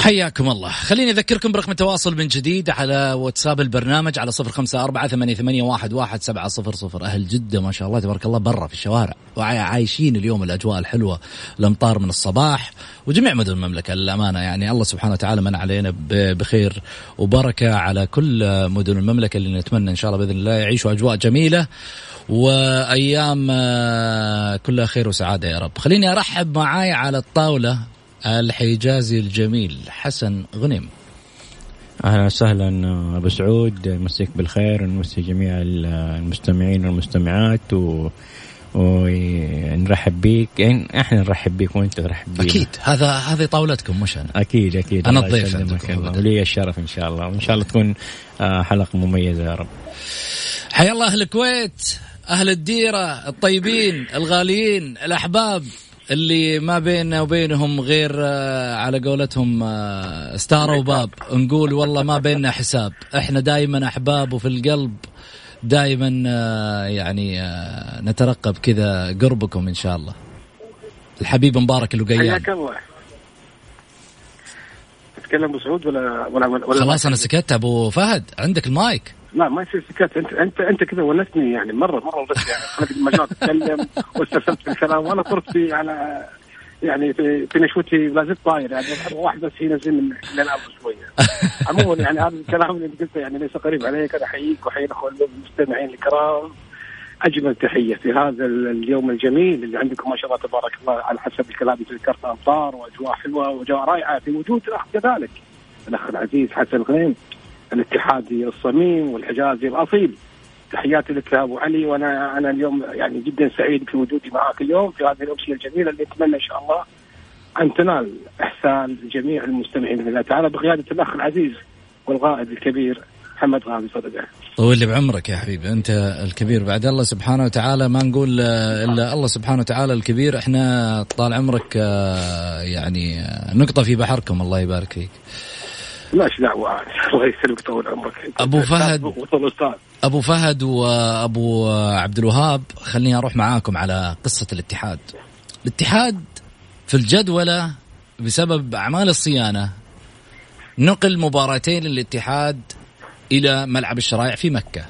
حياكم الله. خليني أذكركم برقم التواصل من جديد على واتساب البرنامج على صفر خمسة أربعة ثمانية, ثمانية واحد, واحد سبعة صفر صفر. أهل جدة ما شاء الله تبارك الله برا في الشوارع. وعايشين اليوم الأجواء الحلوة الأمطار من الصباح. وجميع مدن المملكة للأمانة يعني الله سبحانه وتعالى من علينا بخير وبركة على كل مدن المملكة اللي نتمنى إن شاء الله بإذن الله يعيشوا أجواء جميلة وأيام آه، كلها خير وسعادة يا رب. خليني أرحب معاي على الطاولة الحجازي الجميل حسن غنيم. أهلا وسهلا أبو سعود مسيك بالخير ونمسي جميع المستمعين والمستمعات و ونرحب بيك. إحنا نرحب بيك وأنت ترحب بيك أكيد. هذا هذه طاولتكم مش أنا أكيد أكيد. أنا الضيف ولي الشرف إن شاء الله. وإن شاء الله تكون آه، حلقة مميزة يا رب. حيا الله أهل الكويت أهل الديرة الطيبين الغاليين الأحباب. اللي ما بيننا وبينهم غير آه، على قولتهم آه، ستار وباب نقول والله ما بيننا حساب. إحنا دائما أحباب وفي القلب دائما آه، يعني نترقب كذا قربكم إن شاء الله. الحبيب مبارك اللقيان حياك الله. تتكلم ابو سعود ولا ولا ولا خلاص أنا سكت. أبو فهد عندك المايك. لا ما يصير سكت. انت انت أنت كذا ونسني يعني مرة مرة بس يعني. خليت المجال تتكلم واستفدت في الكلام. وأنا صرت في على يعني في, في نشوتي لا زلت طاير يعني. واحد بس ينزل من الأرض شوية. عموما يعني هذا الكلام اللي قلته يعني ليس قريب عليك أنا أحييك وأحيي الأخوة المستمعين الكرام. أجمل تحية في هذا اليوم الجميل اللي عندكم ما شاء الله تبارك الله على حسب الكلام اللي ذكرت أمطار وأجواء حلوة وأجواء رائعة في وجود الأخ كذلك. الأخ العزيز حسن غنيم. الاتحادي الصميم والحجازي الأصيل. تحياتي لك يا أبو علي وأنا أنا اليوم يعني جدا سعيد في وجودي معك اليوم في هذه الأمسية الجميلة اللي اتمنى إن شاء الله أن تنال إحسان جميع المستمعين. باذن الله تعالى بقيادة الأخ العزيز والغائب الكبير محمد غازي صدقه. طول لي بعمرك يا حبيبي أنت الكبير. بعد الله سبحانه وتعالى ما نقول إلا الله سبحانه وتعالى الكبير. إحنا طال عمرك آه، يعني آه، نقطة في بحركم الله يبارك فيك. ماش دعوة الله يسلمك طول عمرك. أبو فهد أبو فهد وأبو عبد الوهاب خليني أروح معاكم على قصة الاتحاد. الاتحاد في الجدولة بسبب أعمال الصيانة نقل مباراتين للاتحاد إلى ملعب الشرايع في مكة.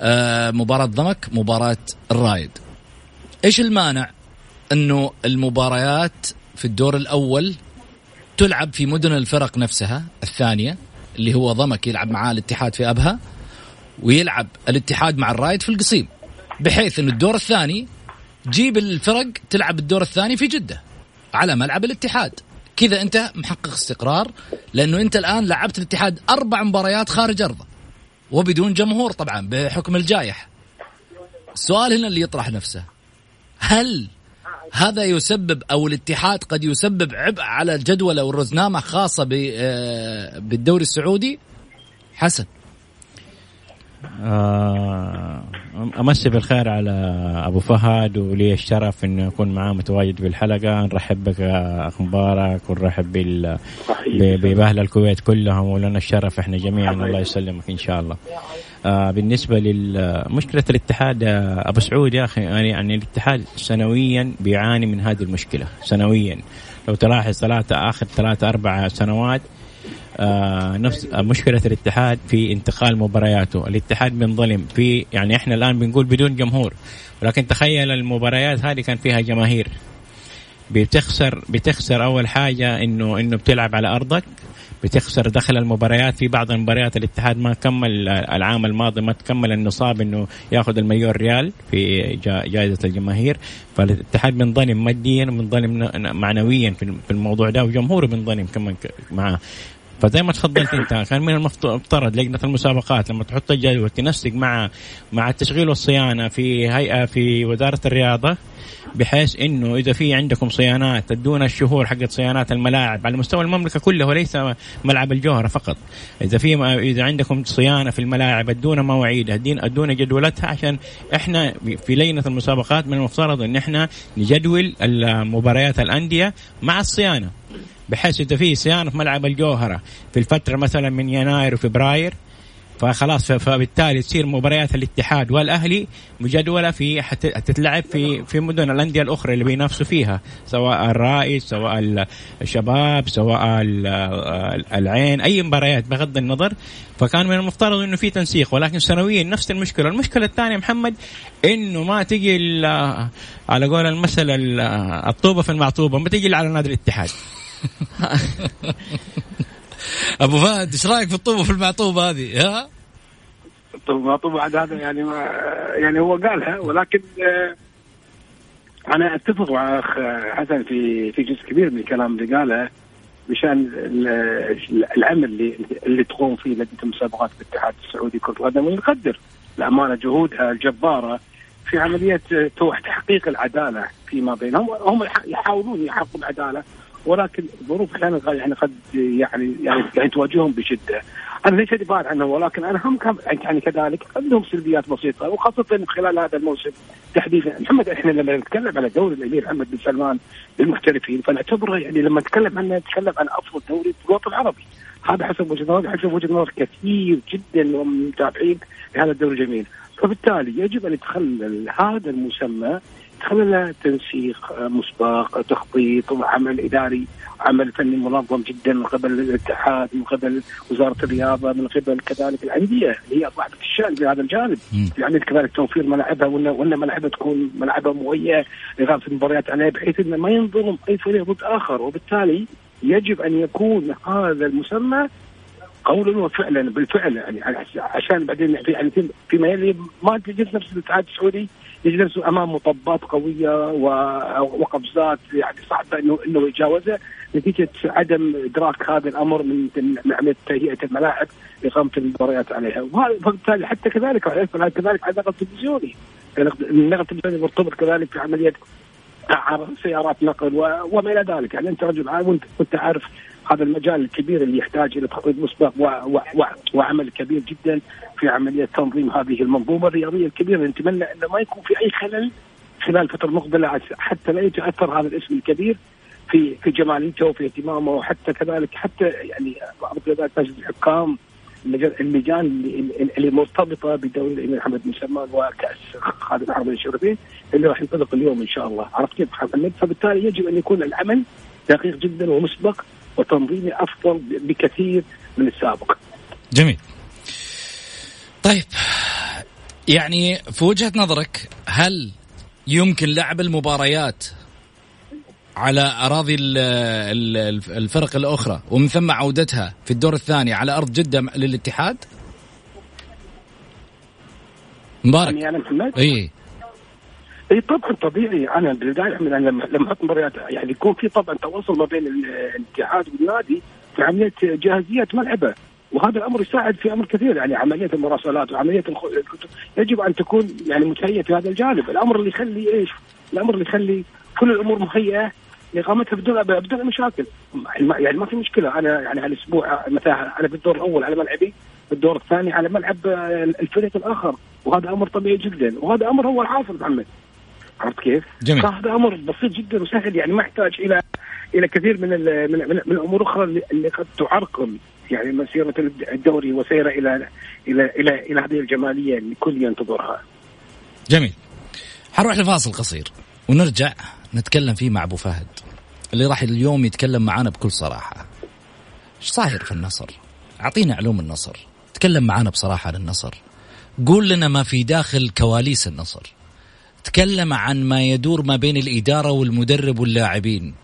آه مباراة ضمك مباراة الرايد إيش المانع أنه المباريات في الدور الأول تلعب في مدن الفرق نفسها الثانية اللي هو ضمك يلعب معاه الاتحاد في أبها ويلعب الاتحاد مع الرايد في القصيم بحيث أن الدور الثاني جيب الفرق تلعب الدور الثاني في جدة على ملعب الاتحاد. كذا أنت محقق استقرار لأنه أنت الآن لعبت الاتحاد أربع مباريات خارج أرضه وبدون جمهور طبعا بحكم الجائحة. السؤال هنا اللي يطرح نفسه هل هذا يسبب أو الاتحاد قد يسبب عبء على الجدول أو الرزنامة خاصة آه، بالدوري السعودي؟ حسن. آه أمسي بالخير على أبو فهد ولي الشرف إنه اكون معاه متواجد في الحلقة نرحب بك أخ مبارك ونرحب بال بأهل الكويت كلهم ولنا الشرف إحنا جميعا. الله يسلمك إن شاء الله. آه بالنسبة لمشكله الاتحاد آه أبو سعود يا أخي يعني, يعني الاتحاد سنويا بيعاني من هذه المشكلة سنويا لو تلاحظ ثلاثة آخر ثلاثة أربع سنوات آه نفس آه مشكلة الاتحاد في انتقال مبارياته، الاتحاد بينظلم في يعني إحنا الآن بنقول بدون جمهور، ولكن تخيل المباريات هذه كان فيها جماهير. بتخسر بتخسر أول حاجة انه إنه بتلعب على أرضك بتخسر دخل المباريات. في بعض المباريات الاتحاد ما كمل العام الماضي ما تكمل النصاب إنه ياخذ المليون ريال في جائزة الجماهير. فالاتحاد بينظلم ماديا وبينظلم معنويا في الموضوع ده وجمهوره بينظلم كمان معاه فزي ما تفضلت انت كان من المفترض لجنة المسابقات لما تحط الجدول تنسق مع مع التشغيل والصيانة في هيئة في وزارة الرياضة بحيث إنه إذا في عندكم صيانات ادونا الشهور حقت صيانات الملاعب على مستوى المملكة كلها وليس ملعب الجوهرة فقط. إذا في إذا عندكم صيانة في الملاعب ادونا مواعيد ادونا جدولتها عشان إحنا في لجنة المسابقات من المفترض إن إحنا نجدول المباريات الأندية مع الصيانة. بحيث إذا في صيانة في ملعب الجوهرة في الفترة مثلا من يناير وفبراير فخلاص فبالتالي تصير مباريات الاتحاد والأهلي مجدولة في حتتلعب في في مدن الأندية الأخرى اللي بينافسوا فيها سواء الرائد سواء الشباب سواء العين أي مباريات بغض النظر. فكان من المفترض إنه في تنسيق ولكن سنويا نفس المشكلة، المشكلة الثانية محمد إنه ما تجي على قول المثل الطوبة في المعطوبة ما تجي على نادي الاتحاد. ابو فهد إيش رأيك في الطوبه في المعطوبه هذه ها؟ الطوبه المعطوبه عاد هذا يعني ما يعني هو قالها ولكن آه، أنا أتفق مع أخ حسن في في جزء كبير من الكلام اللي قاله بشأن العمل اللي اللي تقوم فيه لجنة المسابقات بالاتحاد السعودي كرة القدم ونقدر الأمانة جهودها الجبارة في عملية تحقيق العدالة فيما بينهم هم يحاولون يحققوا العدالة ولكن الظروف أحيانا يعني قد يعني يعني, يعني تواجههم بشدة. أنا ليس دفاعا عنهم ولكن أنا هم يعني كذلك عندهم سلبيات بسيطة وخاصة خلال هذا الموسم تحديدا محمد إحنا لما نتكلم على دوري الأمير محمد بن سلمان للمحترفين فنعتبره يعني لما نتكلم عنه نتكلم عن افضل دوري في الوطن العربي. هذا حسب وجهة نظري حسب وجهة نظر كثير جدا من المتابعين لهذا الدوري الجميل. فبالتالي يجب أن يتخلل هذا المسمى خلال تنسيق آه، مسبق تخطيط وعمل إداري عمل فني منظم جدا من قبل الاتحاد من قبل وزارة الرياضة من قبل كذلك الأندية اللي هي صاحبه الشان في هذا الجانب. يعني كذلك توفير ملاعبها وان وإن ملاعبها تكون ملاعبها مهيئة لإغاثة المباريات عليها بحيث إنه ما ينظلم أي فريق ضد آخر. وبالتالي يجب أن يكون هذا المسمى قولا وفعلا بالفعل يعني عشان بعدين يعني فيما يلي ما تجد نفس الاتحاد السعودي يجلس أمام مطبات قوية وقفزات يعني صعبه انه إنه يتجاوزها. نتيجة عدم إدراك هذا الأمر من عمليه تهيئة الملاعب لاقامه المباريات عليها. وبالتالي حتى كذلك كذلك على النقل التلفزيوني. النقل التلفزيوني مرتبط كذلك في عمليه سيارات نقل وما إلى ذلك. يعني أنت رجل عام وأنت عارف هذا المجال الكبير اللي يحتاج إلى تخطيط مسبق وعمل كبير جدا في عملية تنظيم هذه المنظومة الرياضية الكبيرة. نتمنى انه ما يكون في أي خلل خلال الفترة المقبله حتى لا يتأثر هذا الاسم الكبير في في جماليته وفي اهتمامه وحتى كذلك حتى يعني بعض قيادات مجلس الحكام اللجان اللي, مرتبطة بدوري الامير محمد بن سلمان وكأس خادم العربيه الشرفيه اللي راح ينطلق اليوم إن شاء الله. عرفت كيف فبالتالي يجب أن يكون العمل دقيق جدا ومسبق وتنظيمي أفضل بكثير من السابق. جميل. طيب يعني في وجهة نظرك هل يمكن لعب المباريات على أراضي الفرق الأخرى ومن ثم عودتها في الدور الثاني على أرض جدة للاتحاد؟ مبارك يعني أنا محمد؟ اي إي طبعا طبيعي. أنا دائما لما لما أحط مباريات يعني يكون في طبعا تواصل ما بين الاتحاد والنادي في عملية جاهزية ملعبة. وهذا الأمر يساعد في أمر كثير يعني عملية المراسلات وعملية الكتب يجب أن تكون يعني متهيئة في هذا الجانب، الأمر اللي يخلي إيش؟ الأمر اللي يخلي كل الأمور مهيئة لإقامتها بدون بدون مشاكل. يعني ما في مشكلة. أنا يعني هالأسبوع مثلا أنا بالدور الأول على ملعبي بالدور الثاني على ملعب الفريق الآخر. وهذا أمر طبيعي جدا. وهذا أمر هو الحاصل محمد. عرفت كيف؟ جميل فهذا أمر بسيط جدا وسهل يعني ما يحتاج إلى إلى كثير من من, من, من الأمور الأخرى اللي قد تعرقل يعني مسيرة الدوري وسيرة إلى إلى إلى إلى هذه الجمالية اللي كل ينتظرها. جميل. حنروح لفاصل قصير ونرجع نتكلم فيه مع أبو فهد اللي راح اليوم يتكلم معانا بكل صراحة. إيش صاير في النصر؟ اعطينا علوم النصر. تكلم معانا بصراحة عن النصر. قول لنا ما في داخل كواليس النصر. تكلم عن ما يدور ما بين الإدارة والمدرب واللاعبين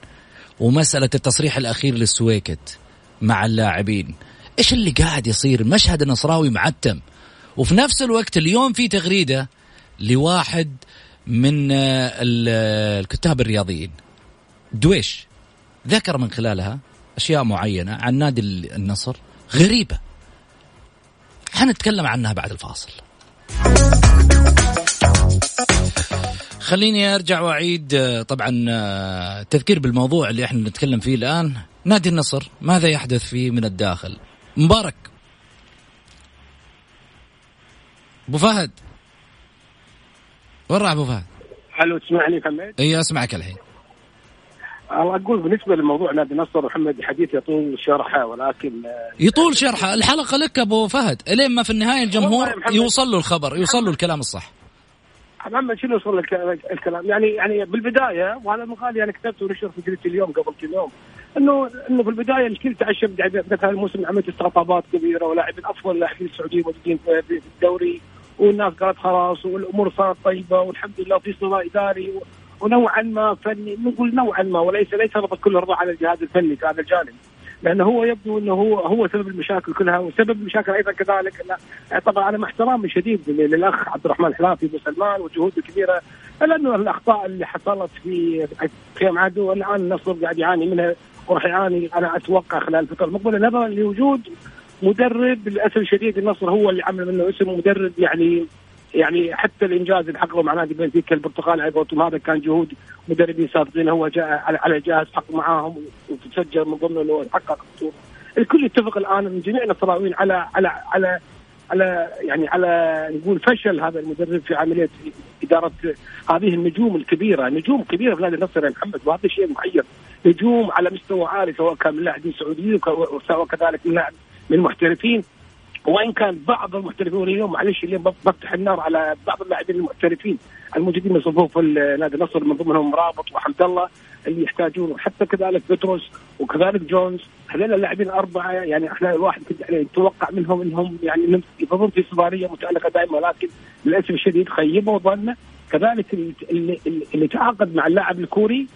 ومسألة التصريح الأخير للسويكت مع اللاعبين. إيش اللي قاعد يصير؟ مشهد النصراوي معتم. وفي نفس الوقت اليوم في تغريدة لواحد من الكتاب الرياضيين. دويش ذكر من خلالها أشياء معينة عن نادي النصر. غريبة. حنتكلم عنها بعد الفاصل. خليني أرجع وأعيد آه، طبعا آه، تذكير بالموضوع اللي إحنا نتكلم فيه الآن. نادي النصر ماذا يحدث فيه من الداخل؟ مبارك. أبو فهد. وين راح أبو فهد؟ هل تسمعني محمد؟ إي أسمعك الحين. أقول بالنسبة لموضوع نادي النصر محمد حديث يطول شرحه ولكن يطول شرحه. الحلقة لك أبو فهد. إلين ما في النهاية الجمهور يوصل له الخبر يوصل له الكلام الصح. محمد شنو يوصل لك الكلام؟ يعني يعني بالبداية وهذا مقال يعني كتبته ونشر في جريده اليوم قبل كم يوم انه إنه في البدايه الكل تعشم هذا الموسم عملت استقطابات كبيرة ولاعبين افضل لاعبين السعوديين موجودين في الدوري والناس قالت خلاص والأمور صارت طيبة والحمد لله وفي صراع إداري ونوعا ما فني. نقول نوعا ما وليس ليس كل الرضا على الجهاز الفني في هذا الجانب. لأنه هو يبدو إنه هو هو سبب المشاكل كلها وسبب المشاكل أيضا كذلك انه طبعا أنا مع احترامي شديد للأخ عبد الرحمن الحلافي أبو سلمان والجهود الكبيره لأنه الأخطاء اللي حصلت في في عدو الآن النصر قاعد يعاني منها وراح يعاني. أنا أتوقع خلال الفترة المقبلة نظرا لوجود مدرب للأسف الشديد النصر هو اللي عمل منه اسم مدرب يعني يعني حتى الإنجاز اللي حققه مع نادي بنفيكا البرتقال على قولتهم هذا كان جهود مدربين سابقين هو جاء على جهاز حق معاهم وتسجل من ضمن انه حقق البطوله. الكل يتفق الآن من جميع النصراويين على على على على يعني على نقول فشل هذا المدرب في عملية إدارة هذه النجوم الكبيرة، نجوم كبيرة في نادي النصر يا محمد وهذا شيء محير، نجوم على مستوى عالي سواء كان من لاعبين سعوديين وسواء كذلك من لاعب من محترفين وإن كان بعض المحترفين اليوم معلش اليوم بفتح النار على بعض اللاعبين المحترفين الموجودين من صفوف نادي النصر من ضمنهم رابط وحمد الله اللي يحتاجون وحتى كذلك بتروس وكذلك جونز. هذول اللاعبين الاربعه يعني إحنا الواحد يعني يتوقع منهم إنهم يعني يفضلون في استمراريه متالقه دائما ولكن للأسف الشديد خيبوا ظنه كذلك اللي, اللي تعاقد مع اللاعب الكوري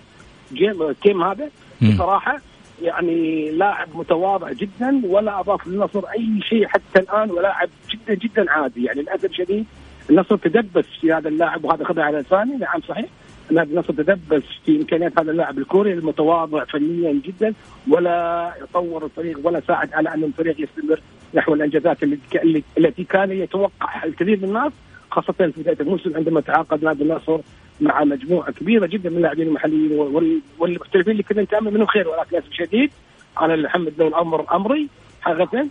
جيم كيم هذا بصراحة يعني لاعب متواضع جدا ولا أضاف للنصر أي شيء حتى الآن ولاعب جدا جدا عادي. يعني للأسف الشديد النصر تدبس في هذا اللاعب وهذا خذها على لساني نعم صحيح. نادي النصر تدبس في إمكانيات هذا اللاعب الكوري المتواضع فنيا جدا ولا يطور الفريق ولا ساعد على أن الفريق يستمر نحو الأنجازات التي كان يتوقعها الكثير من الناس خاصة في بداية الموسم عندما تعاقد نادي النصر مع مجموعة كبيرة جدا من اللاعبين المحليين والمحترفين اللي كنا نتامل منهم خير ولكن للأسف الشديد أنا الحمد لله الأمر أمري. حقيقة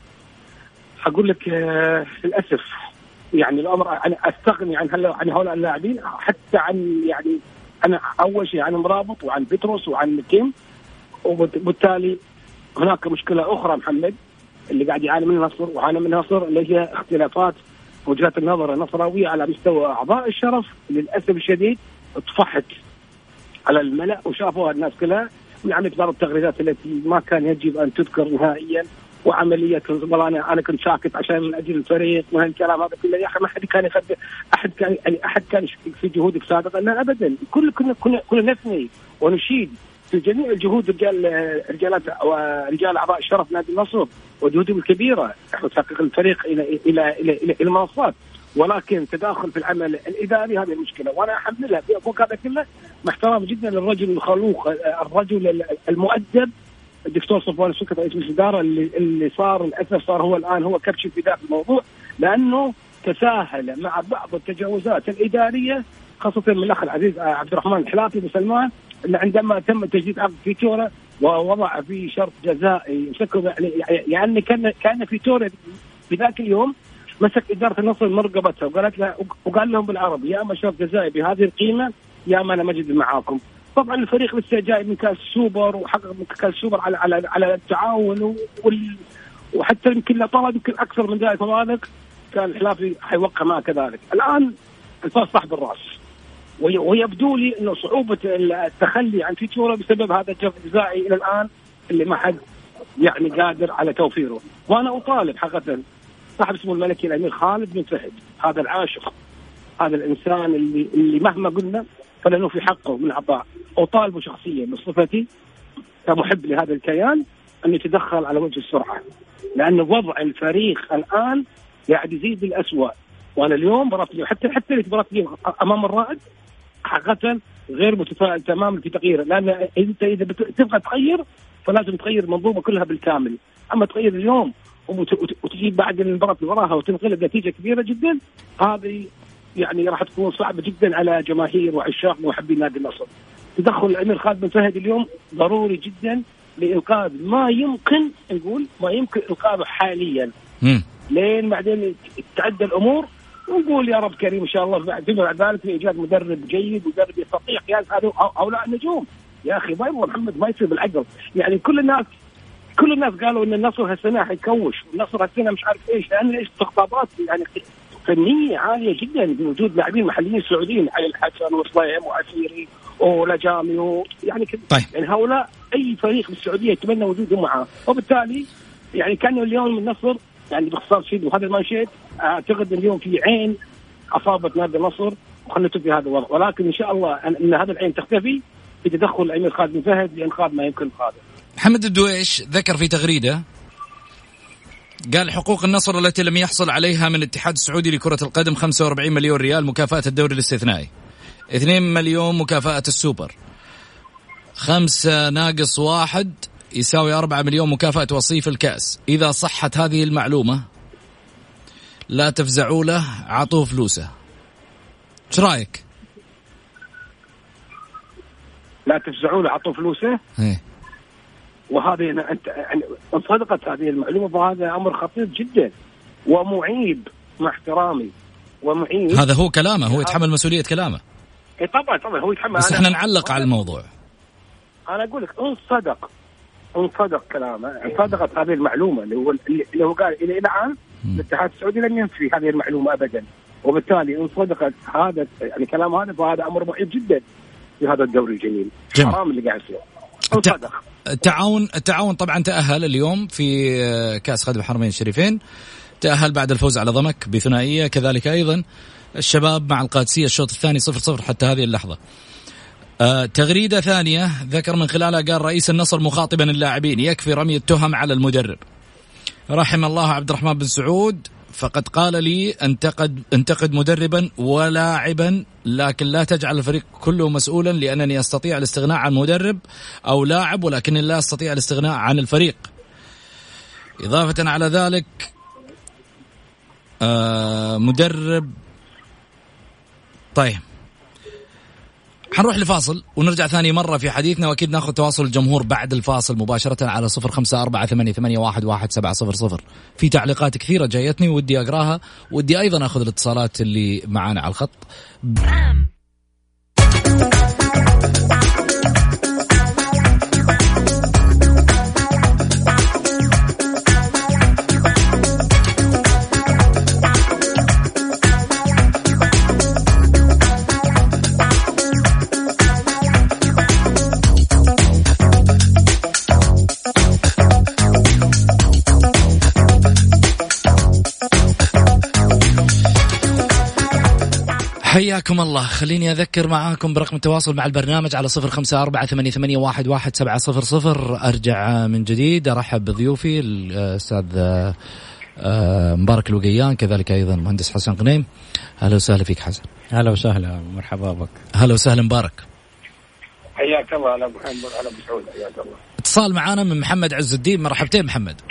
أقول لك آه للأسف يعني الأمر أنا أستغني عن عن هؤلاء اللاعبين حتى عن يعني أنا أول شيء عن مرابط وعن بتروس وعن كيم. وبالتالي هناك مشكلة أخرى محمد اللي قاعد يعاني من النصر وعانى من النصر اللي هي اختلافات وجهات النظر النصراوية على مستوى أعضاء الشرف. للأسف الشديد طفحت على الملأ وشافوها الناس كلها من بعض التغريدات التي ما كان يجب أن تذكر نهائيا وعملية والله أنا أنا كنت ساكت عشان من أجل الفريق وهالكلام هذا كله. يا أخي ما حد كان يخبر أحد كان يعني أحد كان في جهودك سابقا. لا ابدا. كل كنا كنا كنا نثني ونشيد في جميع الجهود رجال رجالات ورجال أعضاء الشرف نادي النصر وجهودهم الكبيرة. تحقيق الفريق إلى إلى إلى إلى, إلى المنصات. ولكن تداخل في العمل الإداري هذه المشكلة وأنا احملها فوق هذا كله مع احترام جدا للرجل الخلوق الرجل المؤدب الدكتور صفوان السكر رئيس مجلس الاداره اللي, اللي صار للاسف صار هو الآن هو كبش في الموضوع لأنه تساهل مع بعض التجاوزات الإدارية خاصة من الأخ العزيز عبد الرحمن الحلافي بن سلمان اللي عندما تم تجديد عقد فيتوريا ووضع فيه شرط جزائي يعني كان كان فيتوريا في ذاك اليوم مسك إدارة النصر من رقبتها وقالت لها وقال لهم بالعربي يا أما شرط جزائي بهذه القيمة يا أما أنا مجدد معاكم. طبعا الفريق لسه جاي من كاس سوبر وحقق من كاس سوبر على على على التعاون وال وحتى يمكن طلب يمكن أكثر من ذلك. وذلك كان الحلافي حيوقع معه كذلك. الآن الفاس صاحب الرأس. ويبدو لي إنه صعوبة التخلي عن فيتورا بسبب هذا الجرد الجزائي إلى الآن اللي ما حد يعني قادر على توفيره. وأنا أطالب حقيقة صاحب اسمه الملكي الأمير خالد بن فهد. هذا العاشق هذا الإنسان اللي اللي مهما قلنا فلانه في حقه من عطاء أطالبه شخصيا بصفتي كمحب لهذا الكيان أن يتدخل على وجه السرعة. لأن وضع الفريق الآن قاعد يزيد بالاسوء وأنا اليوم مباراه حتى حتى مباراه أمام الرائد حقيقة غير متفائل تماما في تغييره. لأن انت إذا تبغى تغير فلازم تغير المنظومة كلها بالكامل. أما تغير اليوم وتجيب بعد المباراة اللي وراها وتنقلب نتيجة كبيرة جدا هذه يعني راح تكون صعبة جدا على جماهير وعشاق ومحبي نادي النصر. تدخل الأمير خالد بن فهد اليوم ضروري جدا لإنقاذ ما يمكن نقول ما يمكن إنقاذه حاليا. لين بعدين تعدى الأمور ونقول يا رب كريم إن شاء الله بعد بعد ذلك لإيجاد مدرب جيد مدرب يستطيع قياس هؤلاء النجوم يا أخي ما يبغى محمد ما يصير بالعقل يعني كل الناس كل الناس قالوا إن النصر هالسنة حيكوش والنصر هالسنة مش عارف إيش لأن إيش استقطابات يعني فنية عالية جدا بوجود لاعبين محليين سعوديين علي الحسن وصليم وعسيري ولجامي يعني كده طيب. يعني هؤلاء أي فريق بالسعودية يتمنى وجودهم معاه وبالتالي يعني كان اليوم النصر يعني باختصار شديد وهذا ما شئت اعتقد اليوم في عين أصابت نادي النصر وخلنا في هذا الوضع ولكن إن شاء الله ان هذا العين تختفي بتدخل الامير خالد بن فهد لإنقاذ ما يمكن انقاذه. محمد الدويش ذكر في تغريده قال حقوق النصر التي لم يحصل عليها من الاتحاد السعودي لكرة القدم 45 مليون ريال مكافأة الدوري الاستثنائي. 2 مليون مكافأة السوبر. خمسة ناقص واحد يساوي 4 مليون مكافأة وصيف الكأس. إذا صحت هذه المعلومة لا تفزعوا له عطوه فلوسه. إيش رأيك؟ لا تفزعوا له عطوه فلوسه؟ إيه. وهذه انت يعني صدقت هذه المعلومة فهذا أمر خطير جدا ومعيب مع احترامي ومعيب. هذا هو كلامه هو يتحمل مسؤولية كلامه. اي طبعا طبعا هو يتحمل. بس إحنا نعلق على الموضوع. أنا أقول لك ان صدق ان صدق كلامه ان صدقت هذه المعلومة اللي هو اللي هو قال إلى الآن الاتحاد السعودي لم ينفي هذه المعلومة ابدا. وبالتالي ان صدقت هذا يعني كلام هذا فهذا أمر معيب جدا في هذا الدوري الجميل. حرام اللي قاعد يصير. ان صدق التعاون التعاون طبعا تأهل اليوم في كأس خادم الحرمين الشريفين. تأهل بعد الفوز على ضمك بثنائية كذلك أيضا الشباب مع القادسية الشوط الثاني صفر صفر حتى هذه اللحظة. آه تغريدة ثانية ذكر من خلالها قال رئيس النصر مخاطبا اللاعبين يكفي رمي التهم على المدرب. رحم الله عبد الرحمن بن سعود فقد قال لي انتقد انتقد مدربا ولاعبا لكن لا تجعل الفريق كله مسؤولا لأنني أستطيع الاستغناء عن مدرب أو لاعب ولكني لا أستطيع الاستغناء عن الفريق. إضافة على ذلك آه مدرب طيب حنروح لفاصل ونرجع ثاني مرة في حديثنا وأكيد ناخذ تواصل الجمهور بعد الفاصل مباشرة على صفر خمسة أربعة ثمانية, واحد سبعة صفر صفر. في تعليقات كثيرة جايتني ودي أقراها ودي أيضا أخذ الاتصالات اللي معانا على الخط. حياكم الله. خليني أذكر معاكم برقم التواصل مع البرنامج على صفر خمسة أربعة ثمانية, ثمانية واحد, واحد سبعة صفر صفر. أرجع من جديد أرحب بضيوفي الأستاذ آه، مبارك الوقيان كذلك أيضا المهندس حسن قنيم أهلا وسهلا فيك حسن. أهلا وسهلا مرحبا بك. أهلا وسهلا مبارك. حياك الله على محمد على أبو سعود حياك الله. اتصال معانا من محمد عز الدين. مرحبتين محمد.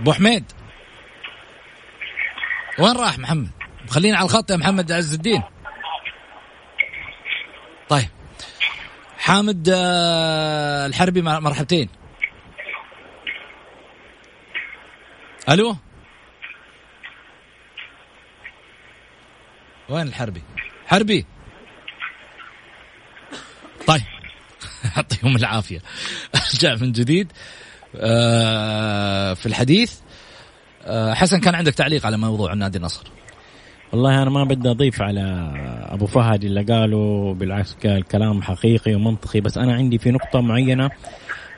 أبو حميد. وين راح محمد؟ خلينا على الخط يا محمد عز الدين. طيب. حامد آه، الحربي مرحبتين. ألو؟ وين الحربي؟ حربي. طيب. يعطيهم العافية. ارجع من جديد. آه، في الحديث. حسن كان عندك تعليق على موضوع نادي النصر؟ والله أنا ما بدي أضيف على أبو فهد اللي قاله بالعكس الكلام حقيقي ومنطقي بس أنا عندي في نقطة معينة.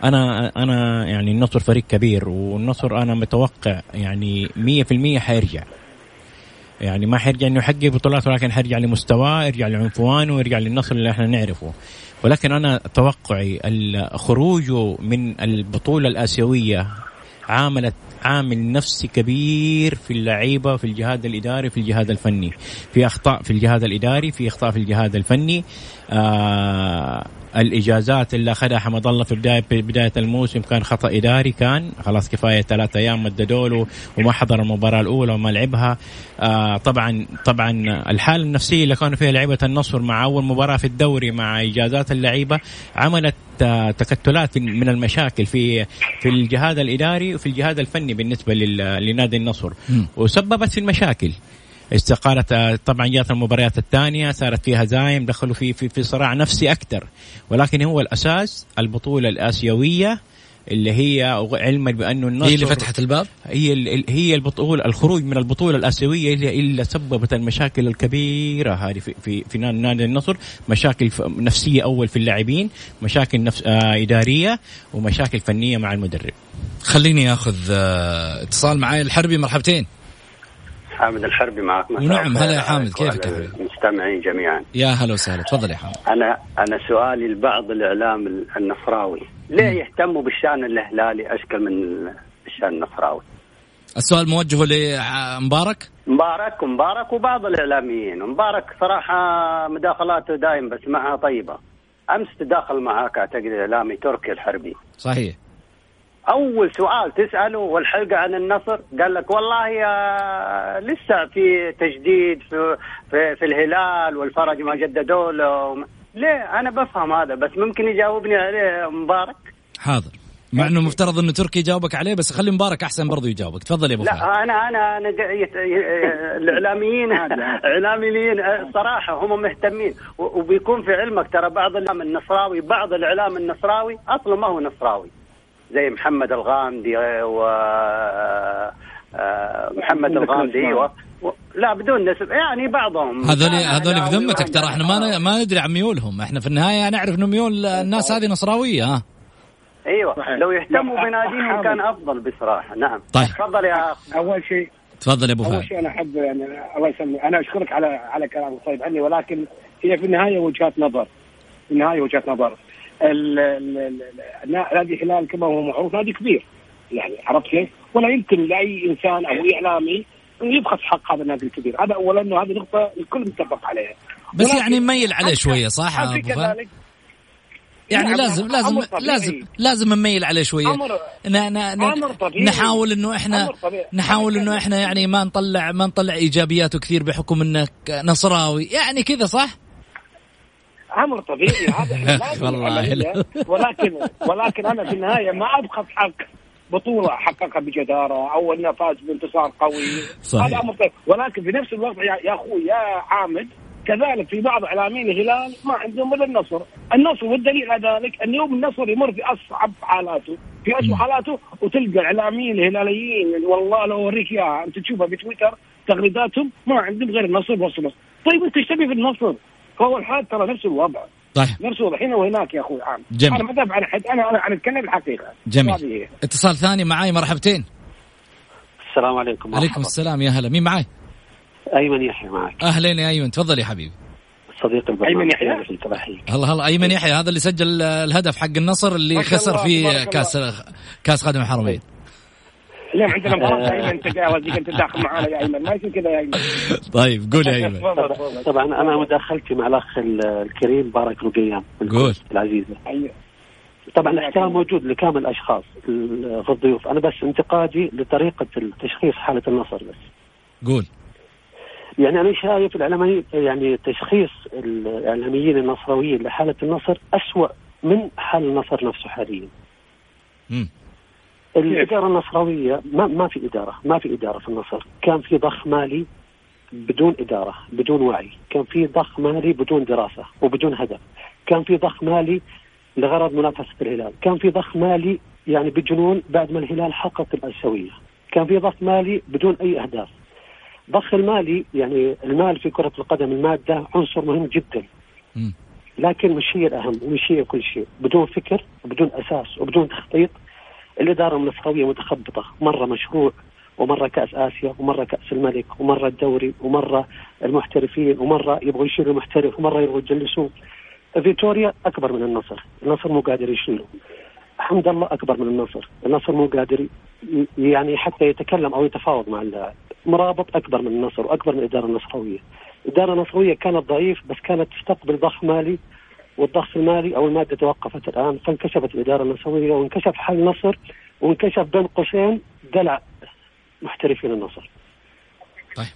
أنا أنا يعني النصر فريق كبير والنصر أنا متوقع يعني 100% حيرجع. يعني ما حيرجع إنه يحقق بطولات ولكن حيرجع لمستواه يرجع لعنفوانه ويرجع للنصر اللي إحنا نعرفه. ولكن أنا توقعي خروجه من البطولة الآسيوية عاملت عامل نفسي كبير في اللعيبة في الجهاز الإداري في الجهاز الفني. في أخطاء في الجهاز الإداري في أخطاء في الجهاز الفني. آه الإجازات اللي أخذها حمد الله في بدايه بداية الموسم كان خطأ إداري كان خلاص كفاية ثلاثة أيام مددوا له وما حضر المباراة الأولى وما لعبها. آه طبعا طبعا الحالة النفسية اللي كانوا فيها لعيبة النصر مع أول مباراة في الدوري مع إجازات اللعيبة عملت آه تكتلات من المشاكل في في الجهاز الإداري وفي الجهاز الفني بالنسبة لنادي النصر. وسببت في المشاكل. استقالت آه، طبعا جات المباريات الثانية صارت فيها هزايم دخلوا في في في صراع نفسي أكثر. ولكن هو الأساس البطولة الآسيوية اللي هي علما بأنه النصر هي اللي فتحت الباب؟ هي هي البطولة الخروج من البطولة الآسيوية اللي, اللي سببت المشاكل الكبيرة. هذه في في, في نادي النصر مشاكل نفسية أول في اللاعبين مشاكل نفس آه إدارية ومشاكل فنية مع المدرب. خليني آخذ آه اتصال معي الحربي مرحبتين. حامد الحربي معك نعم هلا يا حامد كيفك يا المستمعين جميعا. يا هلا وسهلا تفضل يا حامد. أنا أنا سؤالي لبعض الإعلام النصراوي ليه يهتموا بالشان الهلالي أشكل من الشان النصراوي السؤال موجه لمبارك مبارك؟ ومبارك وبعض الإعلاميين. مبارك صراحة مداخلاته دائما بسمعها طيبة. أمس تداخل معك أعتقد الاعلامي تركي الحربي. صحيح. أول سؤال تسأله والحلقة عن النصر. قال لك والله يا لسه في تجديد في في, في الهلال والفرج ما جددوا له ليه؟ أنا بفهم هذا بس ممكن يجاوبني عليه مبارك؟ حاضر. مع إنه مفترض إنه تركي يجاوبك عليه بس خلي مبارك أحسن برضه يجاوبك. تفضل يا أبو لا أنا أنا أنا الاعلاميين اعلاميين صراحة هم مهتمين. وبيكون في علمك ترى بعض الإعلام النصراوي بعض الإعلام النصراوي أصلا ما هو نصراوي. زي محمد الغامدي و آه، محمد الغامدي و... لا بدون نسب يعني بعضهم. هذول هذول بذمتك ترى إحنا ما ما ندري عن ميولهم. إحنا في النهاية نعرف إنه ميول الناس هذه نصراوية ها. أيوه. صحيح. لو يهتموا بناديهم كان أفضل بصراحة. نعم. طيب. تفضل يا أخ. أول شيء تفضل يا أبو فهد. اول شيء أنا أحب يعني الله يسلمك. أنا أشكرك على على كلام طيب عني ولكن هي في النهاية وجهات نظر. في النهاية وجهات نظر. نادي الهلال كما هو معروف نادي كبير يعني عرفت كيف؟ ولا يمكن لأي إنسان أو إعلامي انه يبخس حق هذا النادي الكبير، هذا اولا إنه هذه نقطة الكل متفق عليها. بس يعني مميل عليه شوية صح أبو فهد؟ يعني نعم لازم لازم لازم لازم نميل عليه شوية أمر نحاول إنه إحنا نحاول إنه إحنا يعني ما نطلع ما نطلع إيجابياته كثير بحكم إنك نصراوي يعني كذا صح؟ أمر طبيعي هذا والله ولكن ولكن أنا في النهاية ما ابخس حق بطولة حققها بجدارة أو أنه فاز بانتصار قوي. صحيح. هذا أمر طيب ولكن في نفس الوقت يا, أخوي يا حامد كذلك في بعض إعلاميين الهلال ما عندهم إلا النصر، النصر والدليل على ذلك أن يوم النصر يمر في أصعب حالاته، في اسوء حالاته وتلقى الاعلاميين الهلاليين والله لو أوريك إياها أنت تشوفها في تويتر تغريداتهم ما عندهم غير النصر والصمص، طيب أنت إيش تبي في النصر؟ فهو الحال ترى نفس الوضع. طيب نفس الوضع. هنا وهناك يا أخوي عام. جميل. أنا ما ادافع عن احد أنا أنا أتكلم الحقيقة. جميل. اتصال ثاني معاي مرحبتين. السلام عليكم. عليكم السلام. يا هلا. مين معاي؟ أيمن يحيى معك. أهلين يا أيمن. تفضل يا حبيبي. صديق البرنامج. أيمن يحيى. الله الله. أيمن يحيى هذا اللي سجل الهدف حق النصر اللي خسر في كاس كأس خادم الحرمين. اليوم عندنا مباراه آه. إيمن تجاوز أنت داخل معانا يا إيمن ما يصير كذا يا إيمن. طيب قول يا إيمن. طبعا أنا مداخلتي مع الأخ الكريم بارك رقيان قول. العزيزه أيوه. طبعا الاحترام موجود لكامل الأشخاص في الضيوف. أنا بس انتقادي لطريقة التشخيص حالة النصر بس. قول. يعني أنا شايف الاعلاميين يعني تشخيص الإعلاميين النصراويين لحالة النصر اسوء من حال النصر نفسه حاليا. امم الإدارة النصراوية ما ما في إدارة ما في إدارة في النصر. كان في ضخ مالي بدون إدارة بدون وعي. كان في ضخ مالي بدون دراسة وبدون هدف. كان في ضخ مالي لغرض منافسة الهلال. كان في ضخ مالي يعني بجنون بعد ما الهلال حقق الاسيويه كان في ضخ مالي بدون أي أهداف. ضخ المالي يعني المال في كرة القدم المادة عنصر مهم جدا. لكن مش هي الأهم ومش هي كل شيء. بدون فكر وبدون أساس وبدون تخطيط الإدارة النصراوية متخبطة. مرة مشروع ومرة كأس آسيا ومرة كأس الملك ومرة الدوري ومرة المحترفين ومرة يبغوا يشيلوا المحترف ومرة يبغوا يجلسوه فيتوريا أكبر من النصر. النصر مو قادر يشيله. حمد الله أكبر من النصر. النصر مو قادر يعني حتى يتكلم أو يتفاوض مع اللاعب. مرابط أكبر من النصر وأكبر من الإدارة النصراوية الإدارة النصراوية كانت ضعيف بس كانت تستقبل ضخ مالي والضغط المالي أو المادة توقفت الآن فانكشفت الإدارة النصويه وانكشف حل النصر وانكشف بين قوسين دلع محترفين النصر. طيب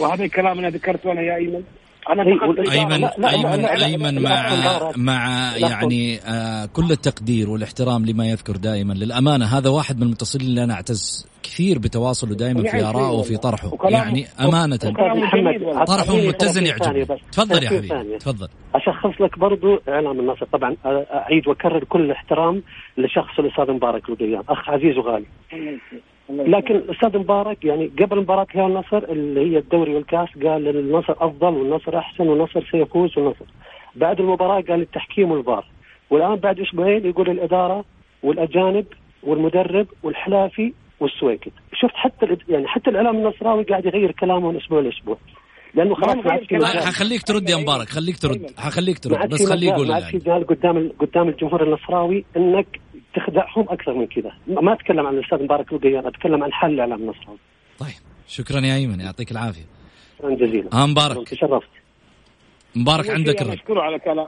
وهذا الكلام أنا ذكرته أنا يا إيمن أنا أيمن أيمن أيمن مع مع يعني آه كل التقدير والاحترام لما يذكر دائما. للأمانة هذا واحد من المتصلين اللي أنا أعتز كثير بتواصله دائما في ارائه وفي طرحه. يعني أمانة. طرحه متزن يعجبني. تفضل يا حبيبي. تفضل. أشخص لك برضو اعلام النصر طبعا أعيد وأكرر كل الاحترام لشخص الأستاذ مبارك لقيان أخ عزيز وغالي. لكن الاستاذ مبارك يعني قبل مباراة هلال النصر اللي هي الدوري والكاس قال النصر أفضل والنصر أحسن والنصر سيفوز والنصر. بعد المباراة قال التحكيم والفار. والآن بعد أسبوعين يقول الإدارة والأجانب والمدرب والحلافي والسويكت شفت حتى يعني حتى الإعلام النصراوي قاعد يغير كلامه من أسبوع لأسبوع. لأنه خلاص حخليك ترد يا مبارك خليك ترد حخليك ترد بس خليه يقول ما في قدام قدام الجمهور النصراوي إنك تخدعهم أكثر من كذا. ما أتكلم عن الأستاذ مبارك لقيان أتكلم عن حل الأعلام النصراوي طيب. شكرا يا أيمن يعطيك العافية. شكرا جزيلا. آه مبارك. تشرفت. مبارك عندك أنا أشكره على كلام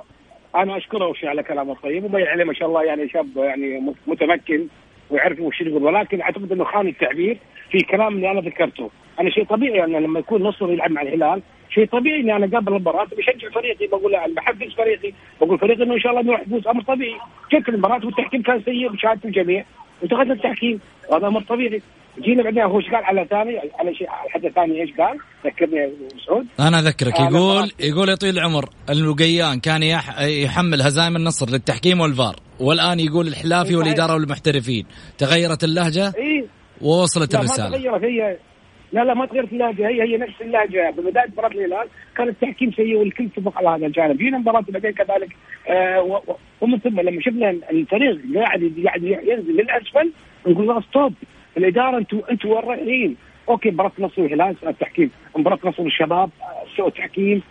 أنا أشكره وش على كلامه الطيب وبين عليه ما شاء الله يعني شاب يعني متمكن ويعرف وش يقول. ولكن أعتقد إنه خان التعبير في كلام اللي أنا ذكرته. أنا شيء طبيعي أن لما يكون نصر يلعب مع الهلال شيء طبيعي إني أنا قبل المباراة. بشجع فريقي بقول بحفز فريقي. بقول فريقي إنه إن شاء الله إنه راح يفوز أمر طبيعي. جت المباراة والتحكيم كان سيء بشهاده الجميع. وانتقدنا التحكيم وهذا أمر طبيعي. جينا بعدين هو إيش قال على ثاني على شيء على حد ثاني إيش قال؟ ذكرني يا مسعود أنا أذكرك. يقول يقول يا طويل العمر اللقيان كان يحمل هزائم النصر للتحكيم والفار. والآن يقول الحلافي والإدارة والمحترفين. تغيرت اللهجة إيه؟ ووصلت الرسالة. تغيرت. هي لا لا ما تغيرت اللهجه هي هي نفس اللهجه ببدايه مباراه الهلال كان التحكيم سيء والكل اتفق على هذا الجانب. جينا مباراة بعدين كذلك آه ومن ثم لما شفنا الفريق قاعد قاعد ينزل للأسفل نقول له stop الإدارة أنتم أنتم وين okay مباراة النصر والهلال التحكيم مباراة النصر والشباب سوء التحكيم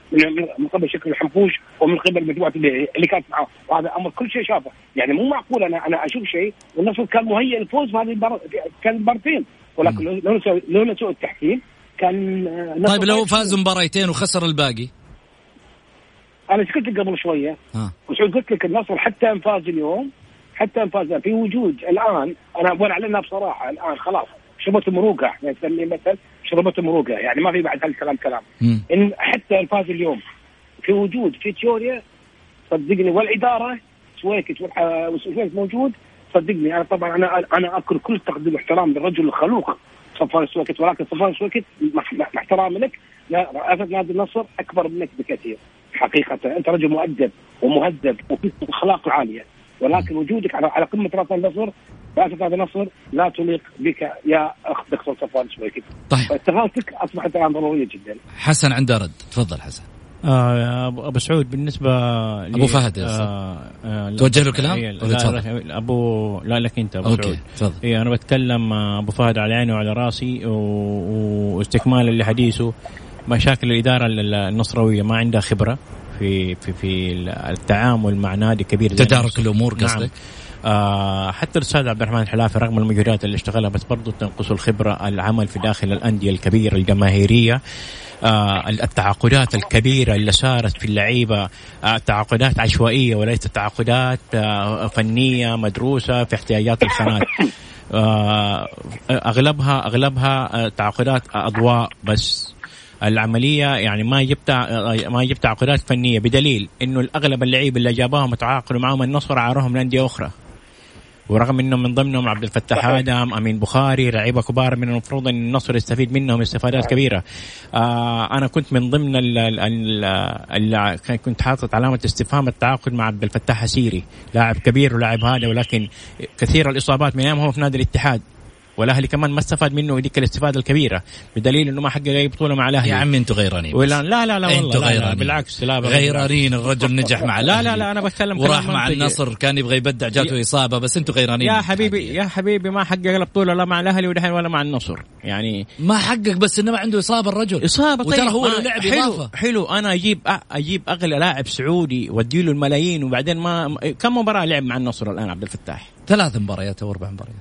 من قبل شكري الحنفوش ومن قبل مجموعة اللي كانت معه. وهذا أمر كل شيء شافه يعني مو معقول أنا أنا أشوف شيء والنصر كان مهيئ للفوز في هذه المباراة كان مباراتين. ولكن لو لولا سوء التحكيم كان طيب لو فاز مباريتين وخسر الباقي؟ أنا إيش قلت قبل شوية؟ وش قلت لك النصر حتى إن فاز اليوم حتى إن فاز في وجود الآن أنا أبغى اعلنها بصراحة الآن خلاص شربت مروقة إحنا نسميه مثل شربت مروقة يعني ما في بعد هالكلام كلام. إن حتى الفاز اليوم في وجود في تيوريا صدقني والإدارة سويكت وسويكت موجود صدقني أنا طبعا أنا أنا أكن كل تقدير واحترام للرجل الخلوق. صفوان السويكت ولكن صفوان السويكت مع احترامي لك رئاسه نادي النصر أكبر منك بكثير. حقيقة أنت رجل مؤدب ومهذب وفيك اخلاق عاليه ولكن وجودك على على قمة راس النصر رئاسه نادي النصر لا تليق بك يا أخ دكتور صفوان السويكت طيب. فاستقالتك اصبحت الان ضروريه جدا. حسن عنده رد تفضل حسن. آه ابو سعود بالنسبة أبو فهد آه آه توجه له كلام؟ لا, لا أبو لا لك أنت أبو أوكي تفضل. إيه أنا بتكلم أبو فهد على عيني وعلى راسي واستكمالا لحديثه مشاكل الإدارة النصروية ما عندها خبرة في في في التعامل مع نادي كبير تدارك الأمور نعم. قصدك؟ نعم. آه حتى الأستاذ عبد الرحمن الحلافي رغم المجهودات اللي اشتغلها بس برضه تنقصه الخبرة العمل في داخل الأندية الكبيرة الجماهيرية. آه التعاقدات الكبيرة اللي صارت في اللعيبة آه تعاقدات عشوائية وليست تعاقدات آه فنية مدروسة في احتياجات الخانات. آه أغلبها أغلبها آه تعاقدات أضواء بس. العملية يعني ما جبت ما جبت تعاقدات فنية بدليل إنه الأغلب اللعيبه اللي جابوهم تعاقدوا معهم النصر عارهم لأندية أخرى. ورغم إنه من ضمنهم عبد الفتاح آدم أمين بخاري لعيبه كبار من المفروض إن النصر يستفيد منهم استفادات. كبيرة. آه أنا كنت من ضمن ال كنت حاطط علامة استفهام التعاقد مع عبد الفتاح حسيري لاعب كبير ولاعب هذا ولكن كثير الإصابات من أيام هو في نادي الاتحاد. والأهلي كمان ما استفاد منه ذيك الاستفادة الكبيرة بدليل إنه ما حقق أي بطولة مع الأهلي. يا عمي أنتم غيرانين ولا لا لا لا والله لا لا بالعكس لا غيرانين الرجل نجح مع لا لا لا أنا بتكلم وراح مع النصر كان يبغى يبدع جاته إصابة بس أنتم غيرانين. يا حبيبي يا حبيبي ما حقق لا بطولة لا مع الأهلي ودحين ولا مع النصر. يعني ما حقق بس إنه ما عنده إصابة الرجل. إصابة طيب وترى هو لعب حلو اضافه حلو أنا أجيب أجيب أغلى لاعب سعودي وادي له الملايين وبعدين ما كم مباراة لعب مع النصر الآن عبد الفتاح؟ ثلاث مباريات أو أربع مباريات.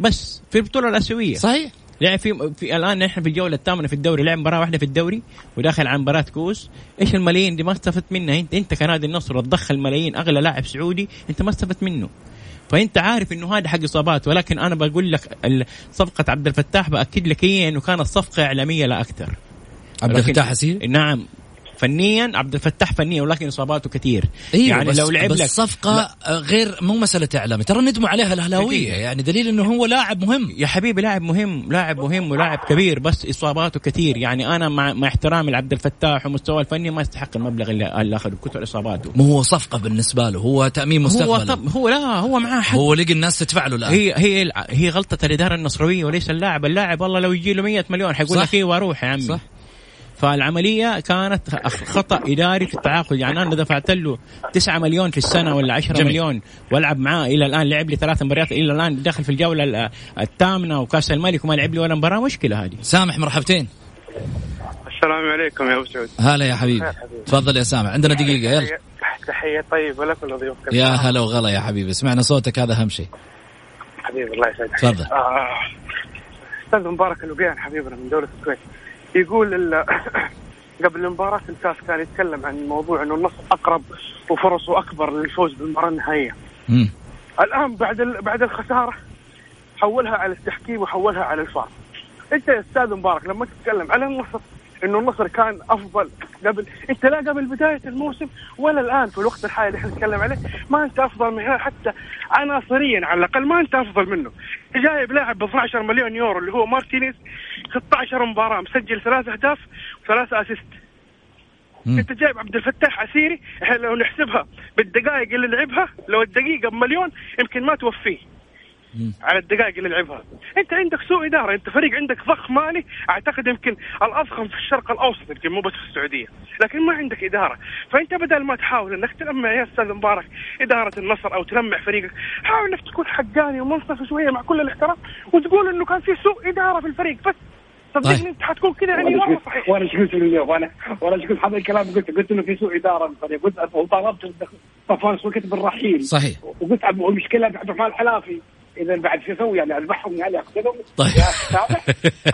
بس في البطوله الاسيويه صحيح. لعب في, في الآن نحن في الجولة الثامنة في الدوري لعب مباراة واحدة في الدوري وداخل على مباراة كوس إيش الملايين دي ما استفدت منها؟ انت أنت كنادي النصر تدخل ملايين أغلى لاعب سعودي أنت ما استفدت منه. فأنت عارف إنه هذا حق إصابات ولكن أنا بقول لك صفقة عبد الفتاح بأكد لك هي إنه كانت صفقة إعلامية لا أكثر. عبد الفتاح حسين؟ نعم. فنيا عبد الفتاح فنيا ولكن إصاباته كثير. أيوة يعني لو لعب لك صفقة غير مو مسألة إعلامي. ترى ندموا عليها الأهلاوية. يعني دليل إنه هو لاعب مهم. يا حبيبي لاعب مهم لاعب مهم ولاعب كبير بس إصاباته كثير. يعني أنا مع, مع احترامي لعبد الفتاح ومستواه الفني ما يستحق المبلغ اللي, اللي أخذه كثر إصاباته. مو هو صفقة بالنسبة له هو تأمين مستقبل هو, هو لا هو معاه حق. هو لقى الناس تدفع له الآن. هي هي هي غلطة الإدارة النصروية وليس اللاعب. اللاعب والله لو يجي له 100 مليون حيقول لك أيوه أروح يا عمي. صح. فالعملية كانت خطأ إداري في التعاقد. يعني أنا دفعت له 9 مليون في السنة ولا 10 جميل. مليون والعب معاه إلى الآن لعب لي ثلاث مباريات إلى الآن دخل في الجولة الثامنة وكأس الملك وما لعب لي ولا مباراة مشكلة هذه. سامح مرحبتين. السلام عليكم يا أبو سعود. هلا يا حبيبي. تفضل يا سامح. عندنا دقيقة يلا. تحية طيبة لك ولضيوفك. يا هلا وغلا يا حبيبي. سمعنا صوتك هذا أهم شيء. حبيبي الله يسعدك. تفضل. آه. أستاذ مبارك الوقيان حبيبنا من دولة الكويت. يقول قبل المباراة الكاس كان يتكلم عن موضوع إنه النصر أقرب وفرصه أكبر للفوز بالمباراة النهائية. الآن بعد بعد الخسارة حولها على التحكيم وحولها على الفار. أنت يا أستاذ مبارك لما تتكلم على النصر إنه النصر كان أفضل قبل. إنت لا قبل بداية الموسم ولا الآن في الوقت الحالي اللي إحنا نتكلم عليه ما أنت أفضل من حتى عناصريا على الأقل ما أنت أفضل منه. جايب لاعب ب 12 مليون يورو اللي هو مارتينيز 16 مباراة مسجل ثلاث أهداف وثلاثة assist. إنت جايب عبد الفتاح عسيري إحنا لو نحسبها بالدقائق اللي لعبها لو الدقيقة بمليون يمكن ما توفيه. على الدقائق اللي لعبها. انت عندك سوء إدارة انت فريق عندك ضخ مالي أعتقد يمكن الاضخم في الشرق الأوسط يمكن مو بس في السعودية. لكن ما عندك إدارة. فأنت بدل ما تحاول إنك تلمع يا أستاذ مبارك إدارة النصر أو تلمع فريقك حاول إنك تكون حقاني ومنصف شوية مع كل الاحترام وتقول إنه كان في سوء إدارة في الفريق بس. صدقني طيب. أنت حتكون كذا يعني مرة صحيح. وأنا إيش قلت اليوم وأنا وأنا إيش قلت هذا الكلام قلت قلت إنه في سوء إدارة بالفريق قلت وطالبت صفوان سوكت بالرحيل صحيح. وقلت المشكلة عبد الرحمن الحلافي. إذا بعد شو أسوي؟ يعني أذبحهم يعني أقتلهم؟ طيب.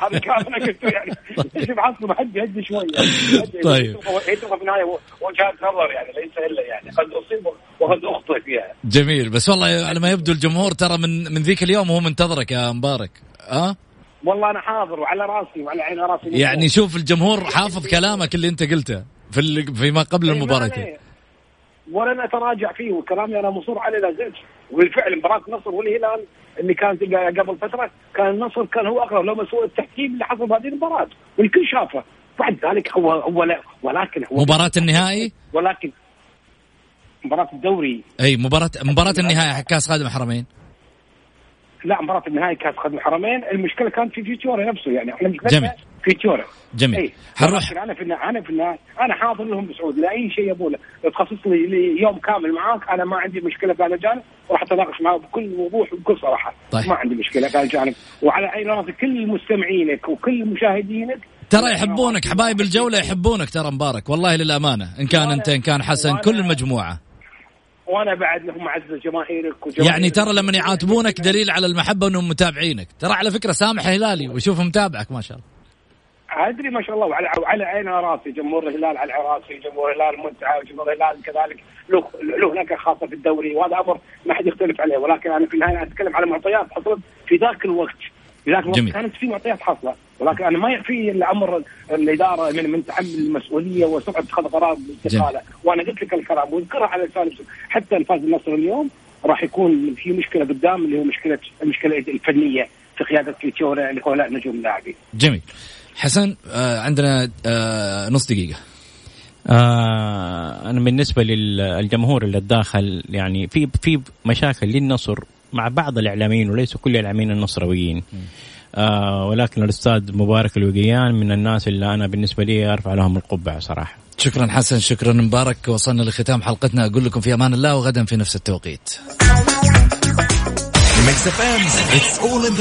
هذا الكلام أنا قلته يعني. إيش بعصب حد يهدي شوي طيب. يتبقى في النهاية وجهه نظر يعني ليس إلا يعني. قد أصيب وقد أخطئ فيها. جميل. بس والله على ما يبدو الجمهور ترى من من ذيك اليوم وهو منتظرك يا مبارك. ها؟ أه؟ والله أنا حاضر وعلى راسي وعلى عين راسي. يعني شوف الجمهور حافظ كلامك اللي أنت قلته في فيما قبل المباراة ولن أتراجع فيه وكلامي أنا مصر عليه لا زلت. وبالفعل مباراة النصر والهلال اللي كانت قبل فترة كان النصر كان هو أقرب لما سوء التحكيم اللي حصل بهذه المباراة. والكل شافه. بعد ذلك هو هو لا ولكن هو مباراة النهائي؟ ولكن مباراة الدوري. أي مباراه مباراة النهائي كأس خادم الحرمين. لا مباراة النهائي كأس خادم الحرمين. المشكلة كانت في فيتورا نفسه يعني إحنا جميل. فيتورا جميل اي حنروح أنا في أنا في النهايه أنا حاضر لهم بسعود. لا اي شيء ابوه تخصص لي يوم كامل معاك أنا ما عندي مشكلة في هذا الجانب وراح أتناقش معاه بكل وضوح وبكل صراحة. طيب. ما عندي مشكلة في هذا الجانب. وعلى عين راسي كل مستمعينك وكل مشاهدينك. ترى يحبونك حبايب الجولة يحبونك ترى مبارك. والله للأمانة. إن كان انت ان كان حسن كل المجموعة. وأنا بعد لهم معزز جماهيرك وجماهيرك. يعني ترى لما يعاتبونك دليل على المحبة انهم متابعينك. ترى على فكرة سامح هلالي وشوف متابعك ما شاء الله. أدري ما شاء الله وعلى وعلى عيني راسي جمهور الهلال على راسي جمهور الهلال المنتعة وجمهور الهلال كذلك. له له هناك خاصة في الدوري وهذا أمر ما حد يختلف عليه. ولكن أنا في النهاية أتكلم على معطيات حصلت في ذاك الوقت. في ذاك الوقت كانت في معطيات حاصله ولكن أنا ما يكفي إلا أمر الإدارة من من تحمل المسؤولية وسرعة اتخاذ قرار بالاستقاله وأنا قلت لك الكلام واذكرها على لسان حتى الفاز النصر اليوم راح يكون في مشكلة قدام اللي هو مشكله المشكلة الفنية في قيادة فيتورا اللي هو لا نجوم لاعبين. جميل. حسن آه عندنا آه نص دقيقة. آه أنا بالنسبة للجمهور اللي الداخل يعني في في مشاكل للنصر مع بعض الإعلاميين وليس كل الإعلاميين النصرويين. آه ولكن الأستاذ مبارك الوقيان من الناس اللي أنا بالنسبة لي أرفع لهم القبعة صراحة. شكرا حسن شكرا مبارك. وصلنا لختام حلقتنا. أقول لكم في أمان الله وغدا في نفس التوقيت.